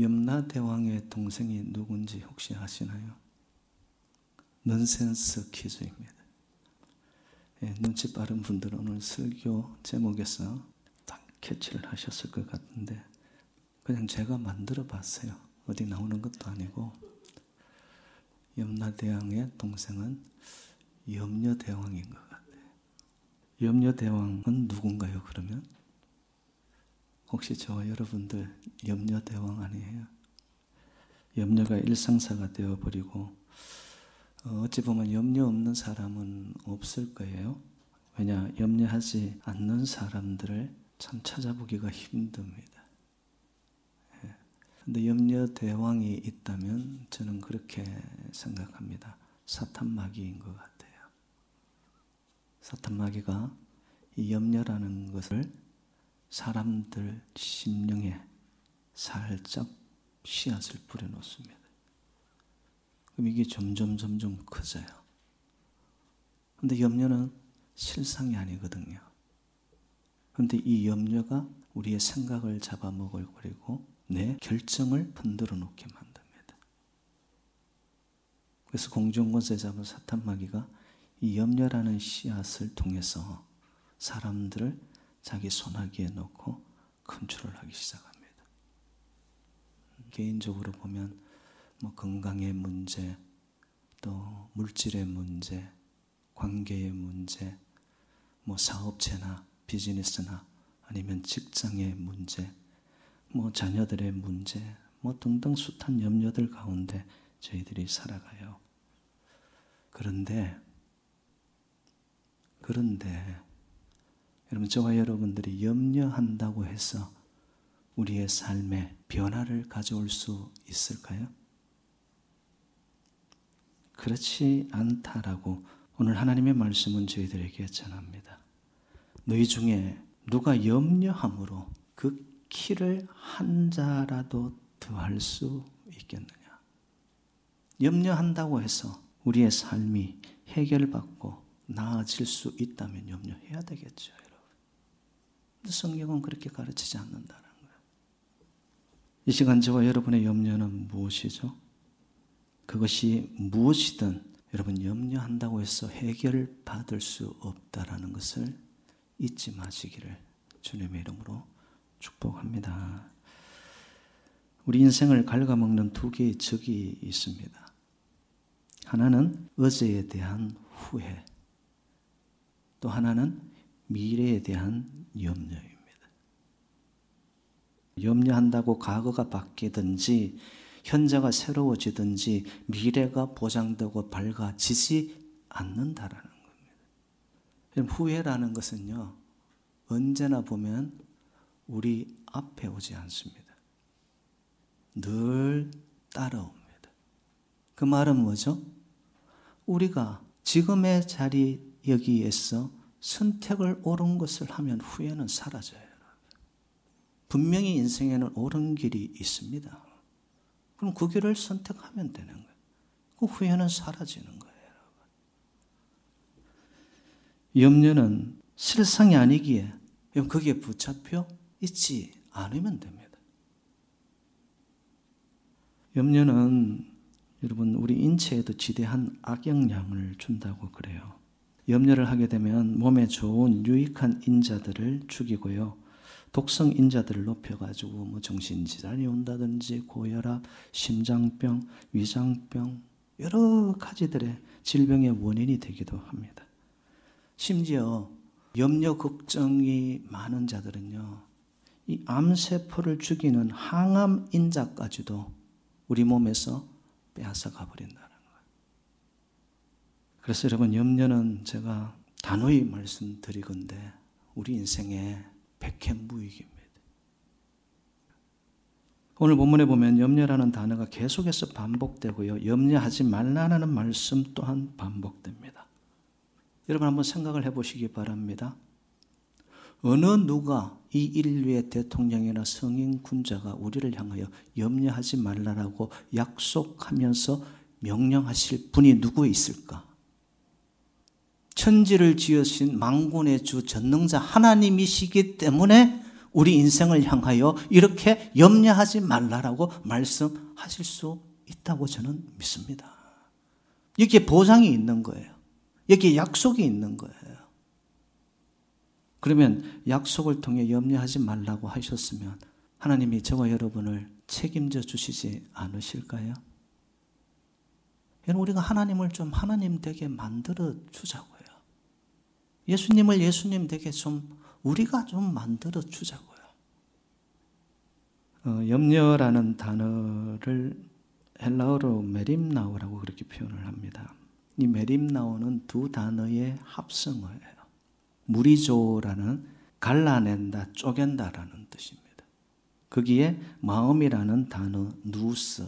염라대왕의 동생이 누군지 혹시 아시나요? 넌센스 퀴즈입니다. 예, 눈치 빠른 분들은 오늘 설교 제목에서 딱 캐치를 하셨을 것 같은데 그냥 제가 만들어 봤어요. 어디 나오는 것도 아니고 염라대왕의 동생은 염려대왕인 것 같아요. 염려대왕은 누군가요, 그러면? 혹시 저와 여러분들 염려 대왕 아니에요? 염려가 일상사가 되어버리고 어, 어찌 보면 염려 없는 사람은 없을 거예요. 왜냐, 염려하지 않는 사람들을 참 찾아보기가 힘듭니다. 예. 근데 염려 대왕이 있다면 저는 그렇게 생각합니다. 사탄마귀인 것 같아요. 사탄마귀가 이 염려라는 것을 사람들 심령에 살짝 씨앗을 뿌려놓습니다. 그럼 이게 점점 점점 커져요. 근데 염려는 실상이 아니거든요. 근데 이 염려가 우리의 생각을 잡아먹을 그리고 내 결정을 흔들어 놓게 만듭니다. 그래서 공중권세 잡은 사탄마귀가 이 염려라는 씨앗을 통해서 사람들을 자기 손아귀에 넣고 컨트롤하기 시작합니다. 개인적으로 보면 뭐 건강의 문제, 또 물질의 문제, 관계의 문제, 뭐 사업체나 비즈니스나 아니면 직장의 문제, 뭐 자녀들의 문제, 뭐 등등 숱한 염려들 가운데 저희들이 살아가요. 그런데 그런데 여러분 저와 여러분들이 염려한다고 해서 우리의 삶에 변화를 가져올 수 있을까요? 그렇지 않다라고 오늘 하나님의 말씀은 저희들에게 전합니다. 너희 중에 누가 염려함으로 그 키를 한 자라도 더할 수 있겠느냐? 염려한다고 해서 우리의 삶이 해결받고 나아질 수 있다면 염려해야 되겠죠, 성경은 그렇게 가르치지 않는다는 거예요. 이 시간 저와 여러분의 염려는 무엇이죠? 그것이 무엇이든 여러분 염려한다고 해서 해결받을 수 없다라는 것을 잊지 마시기를 주님의 이름으로 축복합니다. 우리 인생을 갉아먹는 두 개의 적이 있습니다. 하나는 어제에 대한 후회, 또 하나는 미래에 대한 염려입니다. 염려한다고 과거가 바뀌든지 현재가 새로워지든지 미래가 보장되고 밝아지지 않는다라는 겁니다. 후회라는 것은요, 언제나 보면 우리 앞에 오지 않습니다. 늘 따라옵니다. 그 말은 뭐죠? 우리가 지금의 자리 여기에서 선택을 옳은 것을 하면 후회는 사라져요. 분명히 인생에는 옳은 길이 있습니다. 그럼 그 길을 선택하면 되는 거예요. 그 후회는 사라지는 거예요. 염려는 실상이 아니기에 거기에 붙잡혀 있지 않으면 됩니다. 염려는 여러분 우리 인체에도 지대한 악영향을 준다고 그래요. 염려를 하게 되면 몸에 좋은 유익한 인자들을 죽이고요. 독성 인자들을 높여가지고 뭐 정신질환이 온다든지 고혈압, 심장병, 위장병 여러 가지들의 질병의 원인이 되기도 합니다. 심지어 염려 걱정이 많은 자들은요, 이 암세포를 죽이는 항암 인자까지도 우리 몸에서 빼앗아 가 버린다는 거예요. 그래서 여러분, 염려는 제가 단호히 말씀드리건데, 우리 인생에 백해무익입니다. 오늘 본문에 보면 염려라는 단어가 계속해서 반복되고요. 염려하지 말라는 말씀 또한 반복됩니다. 여러분 한번 생각을 해보시기 바랍니다. 어느 누가 이 인류의 대통령이나 성인 군자가 우리를 향하여 염려하지 말라라고 약속하면서 명령하실 분이 누구 있을까? 천지를 지으신 망군의 주 전능자 하나님이시기 때문에 우리 인생을 향하여 이렇게 염려하지 말라라고 말씀하실 수 있다고 저는 믿습니다. 여기에 보장이 있는 거예요. 여기에 약속이 있는 거예요. 그러면 약속을 통해 염려하지 말라고 하셨으면 하나님이 저와 여러분을 책임져 주시지 않으실까요? 여러분, 우리가 하나님을 좀 하나님 되게 만들어 주자고요. 예수님을 예수님 되게 좀 우리가 좀 만들어 주자고요. 어, 염려라는 단어를 헬라어로 메림나오라고 그렇게 표현을 합니다. 이 메림나오는 두 단어의 합성어예요. 무리조라는 갈라낸다, 쪼갠다라는 뜻입니다. 거기에 마음이라는 단어 누스.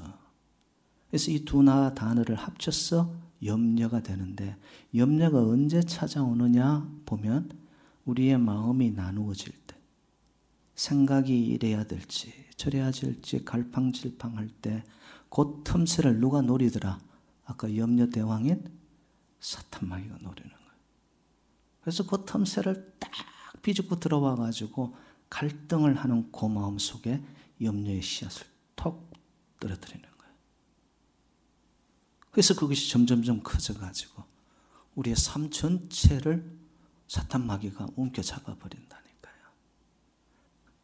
그래서 이두 단어를 합쳐서 염려가 되는데 염려가 언제 찾아오느냐 보면 우리의 마음이 나누어질 때 생각이 이래야 될지 저래야 될지 갈팡질팡할 때그 틈새를 누가 노리더라? 아까 염려 대왕인 사탄마귀가 노리는 거예요. 그래서 그 틈새를 딱 비집고 들어와 가지고 갈등을 하는 고마움 속에 염려의 씨앗을 톡 떨어뜨리는 거예요. 그래서 그것이 점점점 커져가지고 우리의 삶 전체를 사탄 마귀가 움켜 잡아 버린다니까요.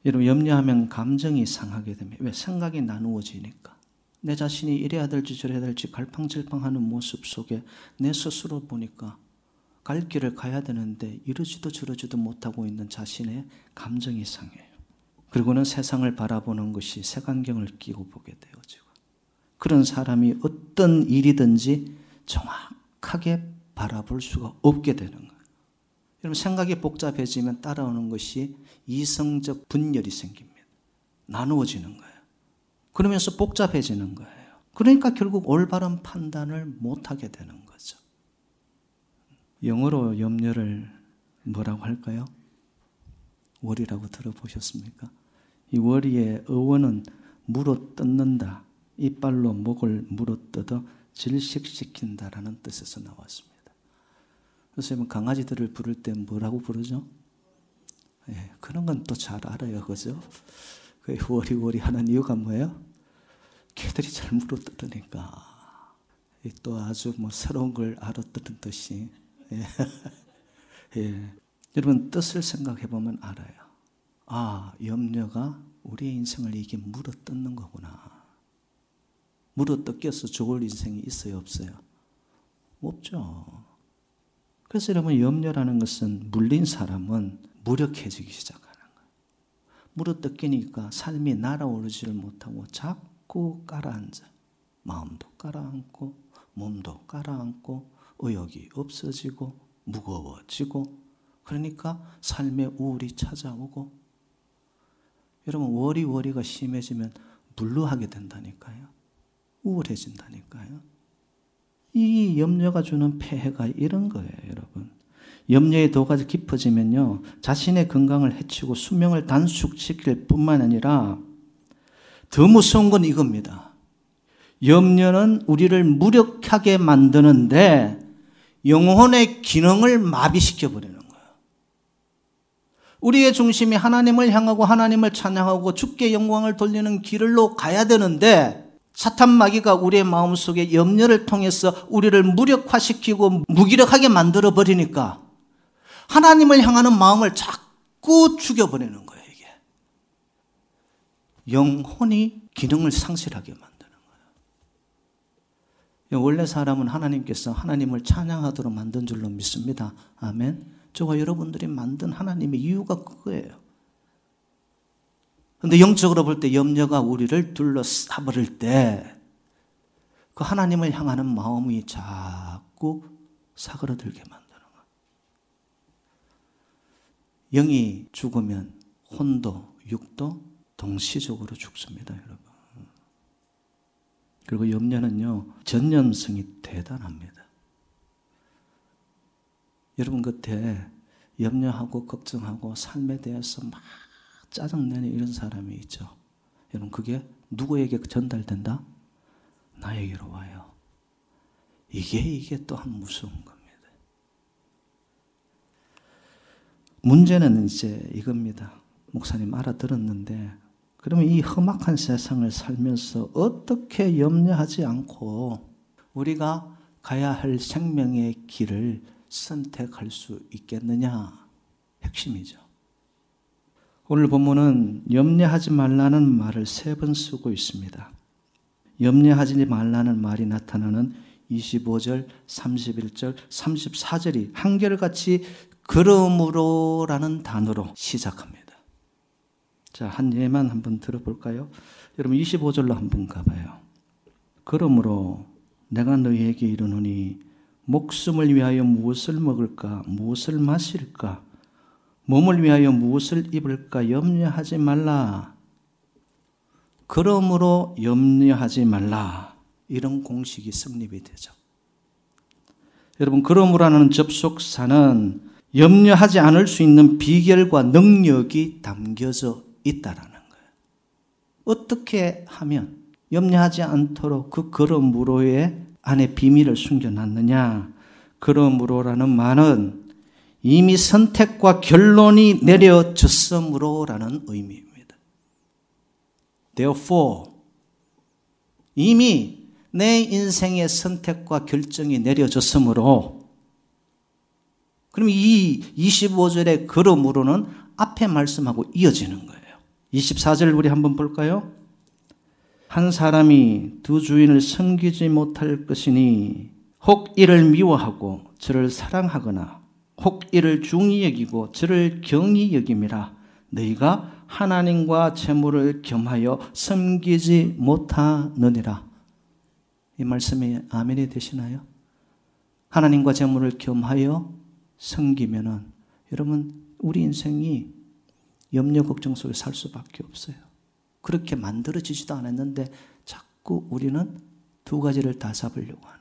여러분 염려하면 감정이 상하게 됩니다. 왜 생각이 나누어지니까 내 자신이 이래야 될지 저래야 될지 갈팡질팡하는 모습 속에 내 스스로 보니까 갈 길을 가야 되는데 이러지도 저러지도 못하고 있는 자신의 감정이 상해요. 그리고는 세상을 바라보는 것이 색안경을 끼고 보게 되어지고 그런 사람이 어떤 일이든지 정확하게 바라볼 수가 없게 되는 거예요. 여러분 생각이 복잡해지면 따라오는 것이 이성적 분열이 생깁니다. 나누어지는 거예요. 그러면서 복잡해지는 거예요. 그러니까 결국 올바른 판단을 못하게 되는 거죠. 영어로 염려를 뭐라고 할까요? 월이라고 들어보셨습니까? 이 월이의 어원은 물어 뜯는다. 이빨로 목을 물어 뜯어 질식시킨다라는 뜻에서 나왔습니다. 여러분 강아지들을 부를 때 뭐라고 부르죠? 예, 그런 건 또 잘 알아요. 그죠? 그 워리워리 하는 이유가 뭐예요? 개들이 잘 물어 뜯으니까. 또 아주 뭐 새로운 걸 알아듣는 듯이 예. 예. 여러분 뜻을 생각해 보면 알아요. 아 염려가 우리의 인생을 이게 물어 뜯는 거구나. 물어 뜯겨서 죽을 인생이 있어요 없어요? 없죠. 그래서 여러분 염려라는 것은 물린 사람은 무력해지기 시작하는 거예요. 물어 뜯기니까 삶이 날아오르지를 못하고 자꾸 가라앉아. 마음도 가라앉고 몸도 가라앉고 의욕이 없어지고 무거워지고 그러니까 삶의 우울이 찾아오고 여러분 워리워리가 심해지면 불루하게 된다니까요. 우울해진다니까요. 이 염려가 주는 폐해가 이런 거예요, 여러분. 염려의 도가 깊어지면요, 자신의 건강을 해치고 수명을 단축시킬 뿐만 아니라 더 무서운 건 이겁니다. 염려는 우리를 무력하게 만드는데 영혼의 기능을 마비시켜 버리는 거예요. 우리의 중심이 하나님을 향하고 하나님을 찬양하고 주께 영광을 돌리는 길로 가야 되는데 사탄 마귀가 우리의 마음속에 염려를 통해서 우리를 무력화시키고 무기력하게 만들어 버리니까 하나님을 향하는 마음을 자꾸 죽여버리는 거예요, 이게. 영혼이 기능을 상실하게 만들어. 원래 사람은 하나님께서 하나님을 찬양하도록 만든 줄로 믿습니다. 아멘. 저와 여러분들이 만든 하나님의 이유가 그거예요. 근데 영적으로 볼 때 염려가 우리를 둘러싸버릴 때 그 하나님을 향하는 마음이 자꾸 사그러들게 만드는 거예요. 영이 죽으면 혼도, 육도 동시적으로 죽습니다, 여러분. 그리고 염려는요, 전념성이 대단합니다. 여러분 곁에 염려하고 걱정하고 삶에 대해서 막 짜증내는 이런 사람이 있죠. 여러분 그게 누구에게 전달된다? 나에게로 와요. 이게 이게 또한 무서운 겁니다. 문제는 이제 이겁니다. 목사님 알아들었는데 그러면 이 험악한 세상을 살면서 어떻게 염려하지 않고 우리가 가야 할 생명의 길을 선택할 수 있겠느냐? 핵심이죠. 오늘 본문은 염려하지 말라는 말을 세 번 쓰고 있습니다. 염려하지 말라는 말이 나타나는 25절, 31절, 34절이 한결같이 그러므로라는 단어로 시작합니다. 자, 한 예만 한번 들어볼까요? 여러분 25절로 한번 가봐요. 그러므로 내가 너희에게 이르노니 목숨을 위하여 무엇을 먹을까, 무엇을 마실까, 몸을 위하여 무엇을 입을까 염려하지 말라. 그러므로 염려하지 말라. 이런 공식이 성립이 되죠. 여러분, 그러므로라는 접속사는 염려하지 않을 수 있는 비결과 능력이 담겨져 있다라는 거예요. 어떻게 하면 염려하지 않도록 그 그러므로의 안에 비밀을 숨겨놨느냐? 그러므로라는 말은 이미 선택과 결론이 내려졌으므로라는 의미입니다. Therefore, 이미 내 인생의 선택과 결정이 내려졌으므로, 그럼 이 25절의 그러므로는 앞에 말씀하고 이어지는 거예요. 24절 우리 한번 볼까요? 한 사람이 두 주인을 섬기지 못할 것이니 혹 이를 미워하고 저를 사랑하거나 혹 이를 중히 여기고 저를 경히 여김이라 너희가 하나님과 재물을 겸하여 섬기지 못하느니라. 이 말씀이 아멘이 되시나요? 하나님과 재물을 겸하여 섬기면은 여러분 우리 인생이 염려 걱정 속에 살 수밖에 없어요. 그렇게 만들어지지도 않았는데 자꾸 우리는 두 가지를 다 잡으려고 하는.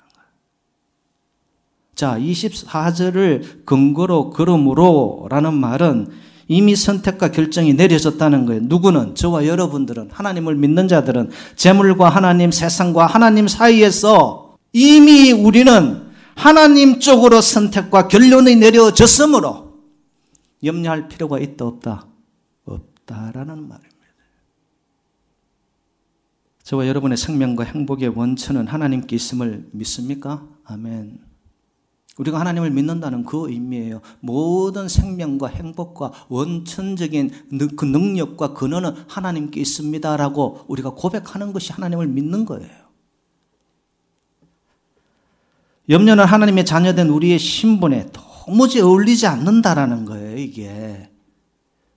자, 24절을 근거로 그러므로 라는 말은 이미 선택과 결정이 내려졌다는 거예요. 누구는 저와 여러분들은 하나님을 믿는 자들은 재물과 하나님, 세상과 하나님 사이에서 이미 우리는 하나님 쪽으로 선택과 결론이 내려졌으므로 염려할 필요가 있다 없다 없다라는 말입니다. 저와 여러분의 생명과 행복의 원천은 하나님께 있음을 믿습니까? 아멘. 우리가 하나님을 믿는다는 그 의미예요. 모든 생명과 행복과 원천적인 그 능력과 근원은 하나님께 있습니다라고 우리가 고백하는 것이 하나님을 믿는 거예요. 염려는 하나님의 자녀된 우리의 신분에 도무지 어울리지 않는다라는 거예요, 이게.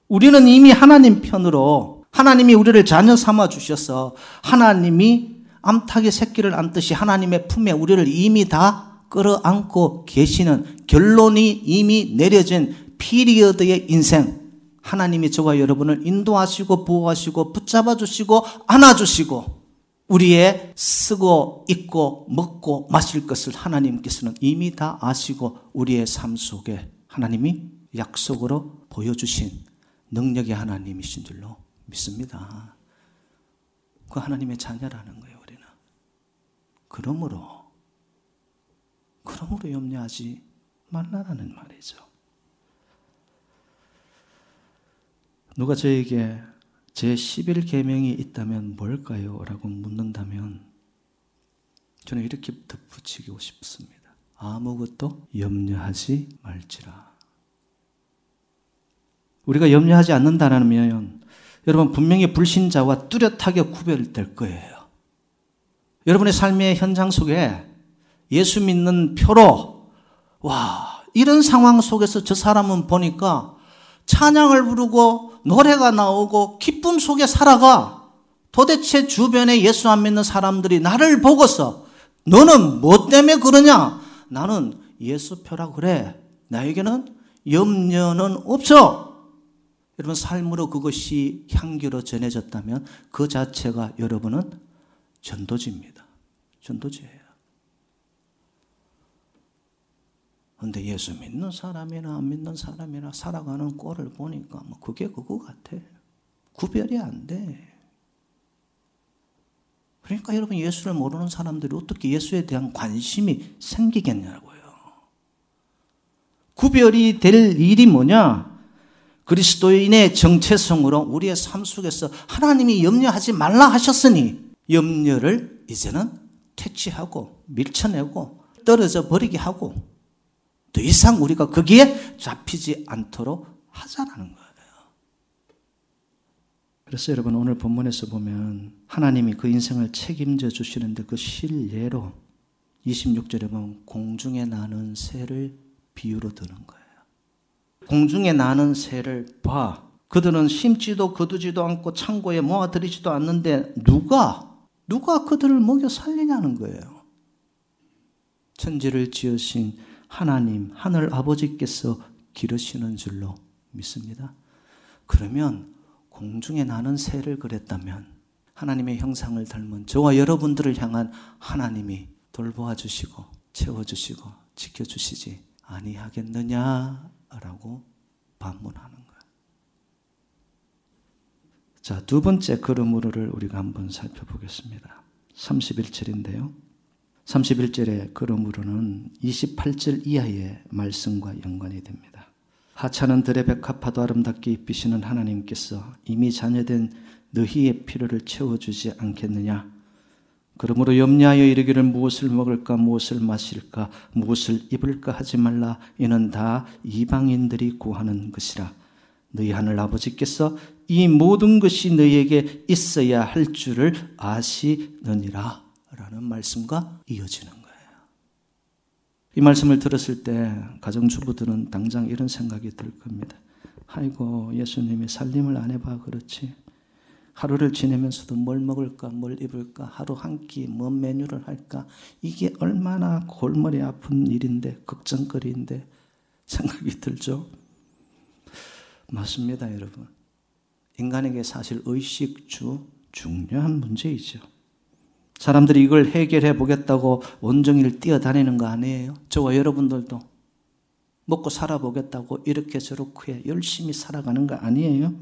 우리는 이미 하나님 편으로 하나님이 우리를 자녀 삼아 주셔서 하나님이 암탉의 새끼를 안듯이 하나님의 품에 우리를 이미 다 끌어안고 계시는 결론이 이미 내려진 피리어드의 인생. 하나님이 저와 여러분을 인도하시고 보호하시고 붙잡아 주시고 안아 주시고 우리의 쓰고 입고 먹고 마실 것을 하나님께서는 이미 다 아시고 우리의 삶 속에 하나님이 약속으로 보여주신 능력의 하나님이신 줄로 믿습니다. 그 하나님의 자녀라는 거예요, 우리는. 그러므로, 그러므로 염려하지 말라라는 말이죠. 누가 저에게 제 11계명이 있다면 뭘까요? 라고 묻는다면 저는 이렇게 덧붙이고 싶습니다. 아무것도 염려하지 말지라. 우리가 염려하지 않는다면 여러분 분명히 불신자와 뚜렷하게 구별될 거예요. 여러분의 삶의 현장 속에 예수 믿는 표로 와 이런 상황 속에서 저 사람은 보니까 찬양을 부르고 노래가 나오고 기쁨 속에 살아가 도대체 주변에 예수 안 믿는 사람들이 나를 보고서 너는 뭐 때문에 그러냐? 나는 예수 표라 그래. 나에게는 염려는 없어. 여러분 삶으로 그것이 향기로 전해졌다면 그 자체가 여러분은 전도지입니다. 전도지예요. 근데 예수 믿는 사람이나 안 믿는 사람이나 살아가는 꼴을 보니까 뭐 그게 그거 같아. 구별이 안 돼. 그러니까 여러분 예수를 모르는 사람들이 어떻게 예수에 대한 관심이 생기겠냐고요. 구별이 될 일이 뭐냐? 그리스도인의 정체성으로 우리의 삶 속에서 하나님이 염려하지 말라 하셨으니 염려를 이제는 퇴치하고 밀쳐내고 떨어져 버리게 하고 더 이상 우리가 거기에 잡히지 않도록 하자라는 거예요. 그래서 여러분 오늘 본문에서 보면 하나님이 그 인생을 책임져 주시는데 그 실례로 26절에 보면 공중에 나는 새를 비유로 드는 거예요. 공중에 나는 새를 봐. 그들은 심지도 거두지도 않고 창고에 모아들이지도 않는데 누가 누가 그들을 먹여 살리냐는 거예요. 천지를 지으신 하나님, 하늘 아버지께서 기르시는 줄로 믿습니다. 그러면 공중에 나는 새를 그랬다면 하나님의 형상을 닮은 저와 여러분들을 향한 하나님이 돌보아 주시고 채워 주시고 지켜 주시지 아니하겠느냐라고 반문하는. 자, 두 번째 그러므로를 우리가 한번 살펴보겠습니다. 31절인데요. 31절의 그러므로는 28절 이하의 말씀과 연관이 됩니다. 하찮은 들의 백합화도 아름답게 입히시는 하나님께서 이미 자녀된 너희의 필요를 채워주지 않겠느냐? 그러므로 염려하여 이르기를 무엇을 먹을까, 무엇을 마실까, 무엇을 입을까 하지 말라. 이는 다 이방인들이 구하는 것이라. 너희 하늘 아버지께서 이 모든 것이 너희에게 있어야 할 줄을 아시느니라. 라는 말씀과 이어지는 거예요. 이 말씀을 들었을 때 가정주부들은 당장 이런 생각이 들 겁니다. 아이고, 예수님이 살림을 안 해봐, 그렇지. 하루를 지내면서도 뭘 먹을까, 뭘 입을까, 하루 한 끼, 뭔 메뉴를 할까. 이게 얼마나 골머리 아픈 일인데, 걱정거리인데, 생각이 들죠? 맞습니다, 여러분. 인간에게 사실 의식주 중요한 문제이죠. 사람들이 이걸 해결해 보겠다고 온종일 뛰어다니는 거 아니에요? 저와 여러분들도 먹고 살아보겠다고 이렇게 저렇게 열심히 살아가는 거 아니에요?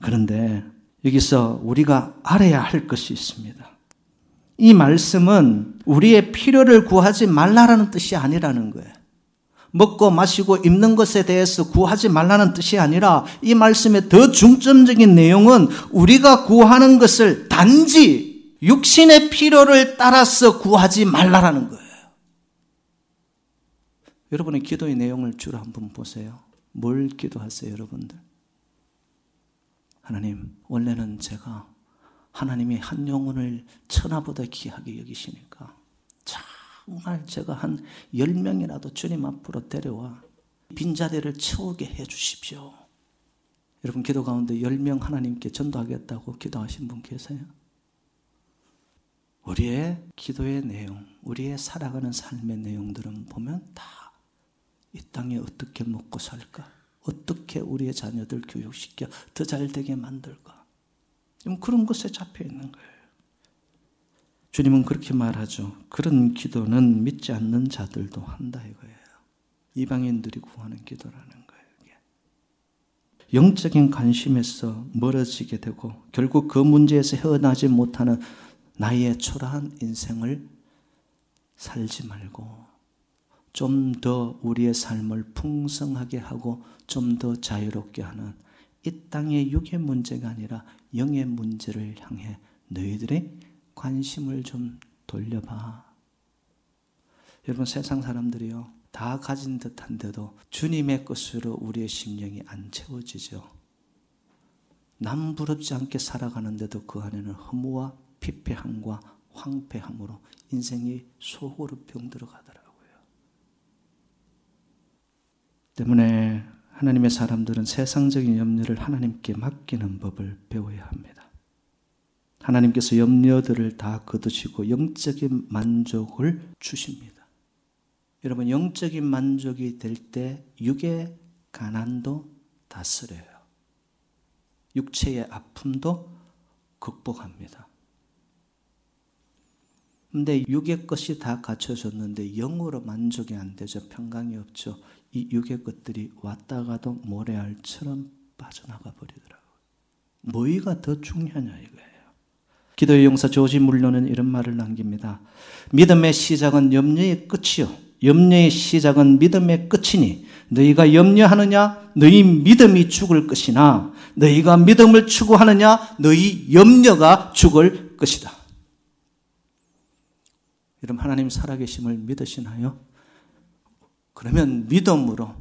그런데 여기서 우리가 알아야 할 것이 있습니다. 이 말씀은 우리의 필요를 구하지 말라라는 뜻이 아니라는 거예요. 먹고 마시고 입는 것에 대해서 구하지 말라는 뜻이 아니라 이 말씀의 더 중점적인 내용은 우리가 구하는 것을 단지 육신의 필요를 따라서 구하지 말라라는 거예요. 여러분의 기도의 내용을 주로 한번 보세요. 뭘 기도하세요, 여러분들? 하나님, 원래는 제가 하나님이 한 영혼을 천하보다 귀하게 여기시니까 정말 제가 한 10명이라도 주님 앞으로 데려와 빈자리를 채우게 해 주십시오. 여러분 기도 가운데 10명 하나님께 전도하겠다고 기도하신 분 계세요? 우리의 기도의 내용, 우리의 살아가는 삶의 내용들은 보면 다 이 땅에 어떻게 먹고 살까? 어떻게 우리의 자녀들 교육시켜 더 잘되게 만들까? 그런 것에 잡혀 있는 거예요. 주님은 그렇게 말하죠. 그런 기도는 믿지 않는 자들도 한다 이거예요. 이방인들이 구하는 기도라는 거예요. 영적인 관심에서 멀어지게 되고 결국 그 문제에서 헤어나지 못하는 나의 초라한 인생을 살지 말고 좀 더 우리의 삶을 풍성하게 하고 좀 더 자유롭게 하는 이 땅의 육의 문제가 아니라 영의 문제를 향해 너희들의 관심을 좀 돌려봐. 여러분 세상 사람들이요 다 가진 듯한데도 주님의 것으로 우리의 심령이 안 채워지죠. 남 부럽지 않게 살아가는데도 그 안에는 허무와 피폐함과 황폐함으로 인생이 속으로 병들어 가더라고요. 때문에 하나님의 사람들은 세상적인 염려를 하나님께 맡기는 법을 배워야 합니다. 하나님께서 염려들을 다 거두시고 영적인 만족을 주십니다. 여러분, 영적인 만족이 될 때 육의 가난도 다스려요. 육체의 아픔도 극복합니다. 근데 육의 것이 다 갖춰졌는데 영으로 만족이 안 되죠. 평강이 없죠. 이 육의 것들이 왔다 가도 모래알처럼 빠져나가 버리더라고요. 뭐가 더 중요하냐 이거예요. 기도의 용사 조지 물로는 이런 말을 남깁니다. 믿음의 시작은 염려의 끝이요. 염려의 시작은 믿음의 끝이니 너희가 염려하느냐 너희 믿음이 죽을 것이나 너희가 믿음을 추구하느냐 너희 염려가 죽을 것이다. 여러분 하나님 살아계심을 믿으시나요? 그러면 믿음으로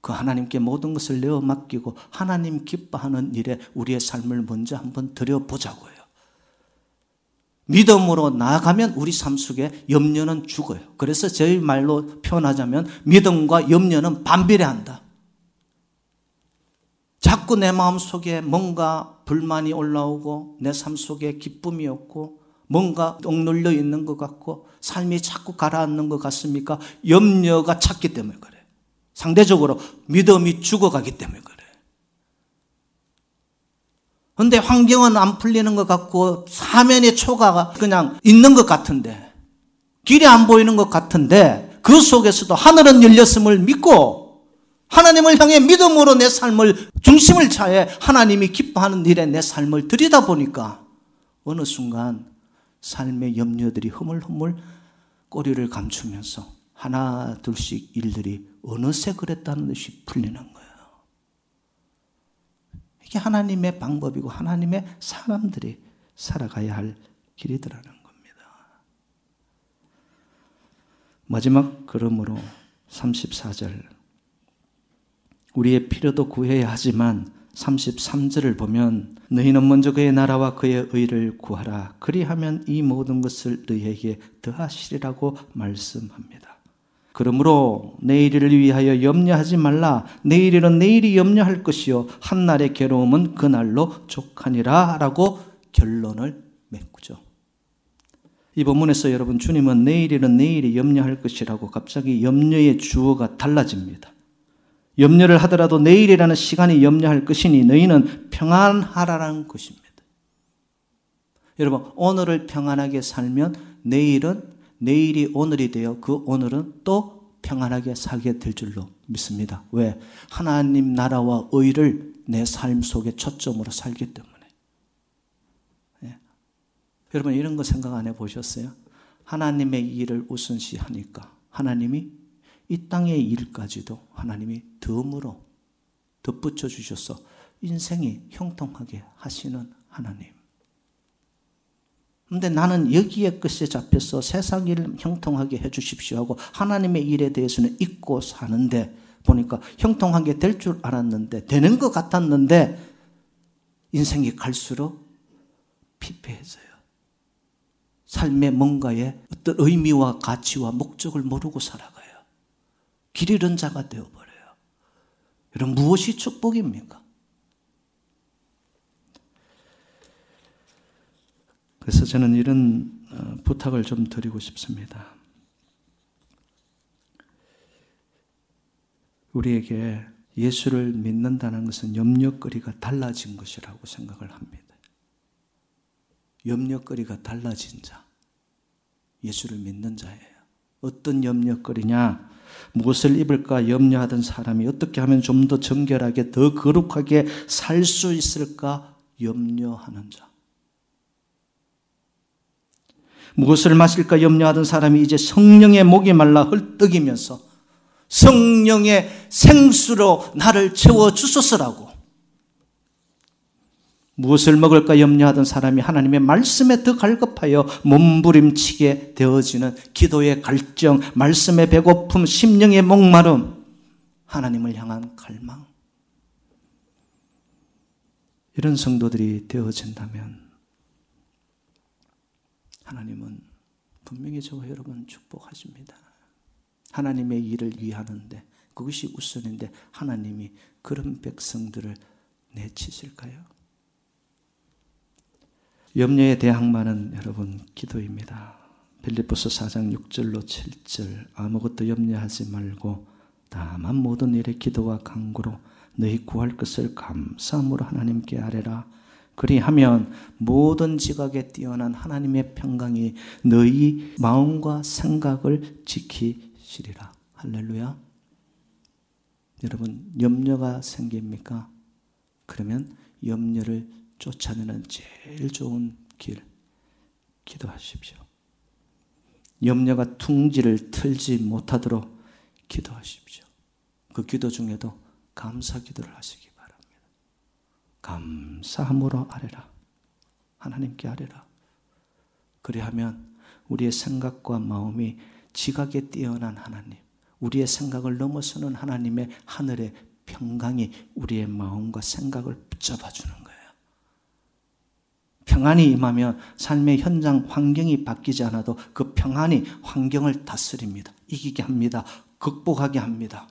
그 하나님께 모든 것을 내어 맡기고 하나님 기뻐하는 일에 우리의 삶을 먼저 한번 드려보자고요. 믿음으로 나아가면 우리 삶 속에 염려는 죽어요. 그래서 저희 말로 표현하자면 믿음과 염려는 반비례한다. 자꾸 내 마음 속에 뭔가 불만이 올라오고 내 삶 속에 기쁨이 없고 뭔가 억눌려 있는 것 같고 삶이 자꾸 가라앉는 것 같습니까? 염려가 찼기 때문에 그래요. 상대적으로 믿음이 죽어가기 때문에 그래요. 근데 환경은 안 풀리는 것 같고 사면의 초가가 그냥 있는 것 같은데 길이 안 보이는 것 같은데 그 속에서도 하늘은 열렸음을 믿고 하나님을 향해 믿음으로 내 삶을 중심을 차에 하나님이 기뻐하는 일에 내 삶을 들이다 보니까 어느 순간 삶의 염려들이 흐물흐물 꼬리를 감추면서 하나 둘씩 일들이 어느새 그랬다는 듯이 풀리는 거예요. 이게 하나님의 방법이고 하나님의 사람들이 살아가야 할 길이더라는 겁니다. 마지막 그러므로 34절 우리의 필요도 구해야 하지만 33절을 보면 너희는 먼저 그의 나라와 그의 의를 구하라 그리하면 이 모든 것을 너희에게 더하시리라고 말씀합니다. 그러므로 내일을 위하여 염려하지 말라. 내일은 내일이 염려할 것이요. 한날의 괴로움은 그날로 족하니라. 라고 결론을 맺고죠. 이 본문에서 여러분 주님은 내일이는 내일이 염려할 것이라고 갑자기 염려의 주어가 달라집니다. 염려를 하더라도 내일이라는 시간이 염려할 것이니 너희는 평안하라는 것입니다. 여러분 오늘을 평안하게 살면 내일은 내일이 오늘이 되어 그 오늘은 또 평안하게 살게 될 줄로 믿습니다. 왜? 하나님 나라와 의를 내 삶 속에 초점으로 살기 때문에. 예. 여러분 이런 거 생각 안 해보셨어요? 하나님의 일을 우선시 하니까 하나님이 이 땅의 일까지도 하나님이 덤으로 덧붙여 주셔서 인생이 형통하게 하시는 하나님. 근데 나는 여기에 끝에 잡혀서 세상 일을 형통하게 해 주십시오 하고 하나님의 일에 대해서는 잊고 사는데 보니까 형통하게 될 줄 알았는데 되는 것 같았는데 인생이 갈수록 피폐해져요. 삶의 뭔가에 어떤 의미와 가치와 목적을 모르고 살아가요. 길 잃은 자가 되어버려요. 여러분 무엇이 축복입니까? 그래서 저는 이런 어, 부탁을 좀 드리고 싶습니다. 우리에게 예수를 믿는다는 것은 염려거리가 달라진 것이라고 생각을 합니다. 염려거리가 달라진 자. 예수를 믿는 자예요. 어떤 염려거리냐? 무엇을 입을까 염려하던 사람이 어떻게 하면 좀 더 정결하게, 더 거룩하게 살 수 있을까 염려하는 자. 무엇을 마실까 염려하던 사람이 이제 성령의 목이 말라 헐떡이면서 성령의 생수로 나를 채워 주소서라고. 무엇을 먹을까 염려하던 사람이 하나님의 말씀에 더 갈급하여 몸부림치게 되어지는 기도의 갈정, 말씀의 배고픔, 심령의 목마름, 하나님을 향한 갈망. 이런 성도들이 되어진다면 하나님은 분명히 저와 여러분 축복하십니다. 하나님의 일을 위하는데 그것이 우선인데 하나님이 그런 백성들을 내치실까요? 염려의 대항마는 여러분 기도입니다. 빌립보서 4장 6절로 7절 아무것도 염려하지 말고 다만 모든 일에 기도와 간구로 너희 구할 것을 감사함으로 하나님께 아뢰라. 그리하면 모든 지각에 뛰어난 하나님의 평강이 너희 마음과 생각을 지키시리라. 할렐루야. 여러분 염려가 생깁니까? 그러면 염려를 쫓아내는 제일 좋은 길, 기도하십시오. 염려가 둥지를 틀지 못하도록 기도하십시오. 그 기도 중에도 감사 기도를 하시기 바랍니다. 감사함으로 아뢰라. 하나님께 아뢰라. 그리하면 우리의 생각과 마음이 지각에 뛰어난 하나님, 우리의 생각을 넘어서는 하나님의 하늘의 평강이 우리의 마음과 생각을 붙잡아 주는 거예요. 평안이 임하면 삶의 현장 환경이 바뀌지 않아도 그 평안이 환경을 다스립니다. 이기게 합니다. 극복하게 합니다.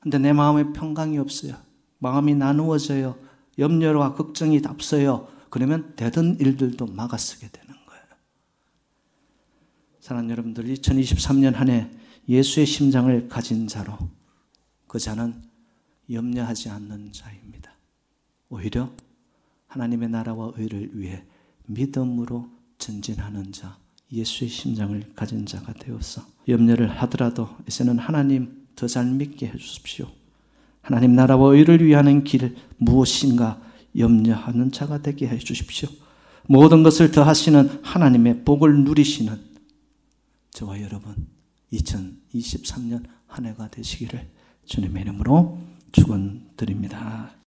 근데 내 마음에 평강이 없어요. 마음이 나누어져요. 염려와 걱정이 앞서요. 그러면 되던 일들도 막아서게 되는 거예요. 사랑하는 여러분들, 2023년 한 해 예수의 심장을 가진 자로 그 자는 염려하지 않는 자입니다. 오히려 하나님의 나라와 의를 위해 믿음으로 전진하는 자, 예수의 심장을 가진 자가 되어서 염려를 하더라도 이제는 하나님 더 잘 믿게 해주십시오. 하나님 나라와 의를 위하는 길 무엇인가 염려하는 자가 되게 해 주십시오. 모든 것을 더하시는 하나님의 복을 누리시는 저와 여러분 2023년 한 해가 되시기를 주님의 이름으로 축원드립니다.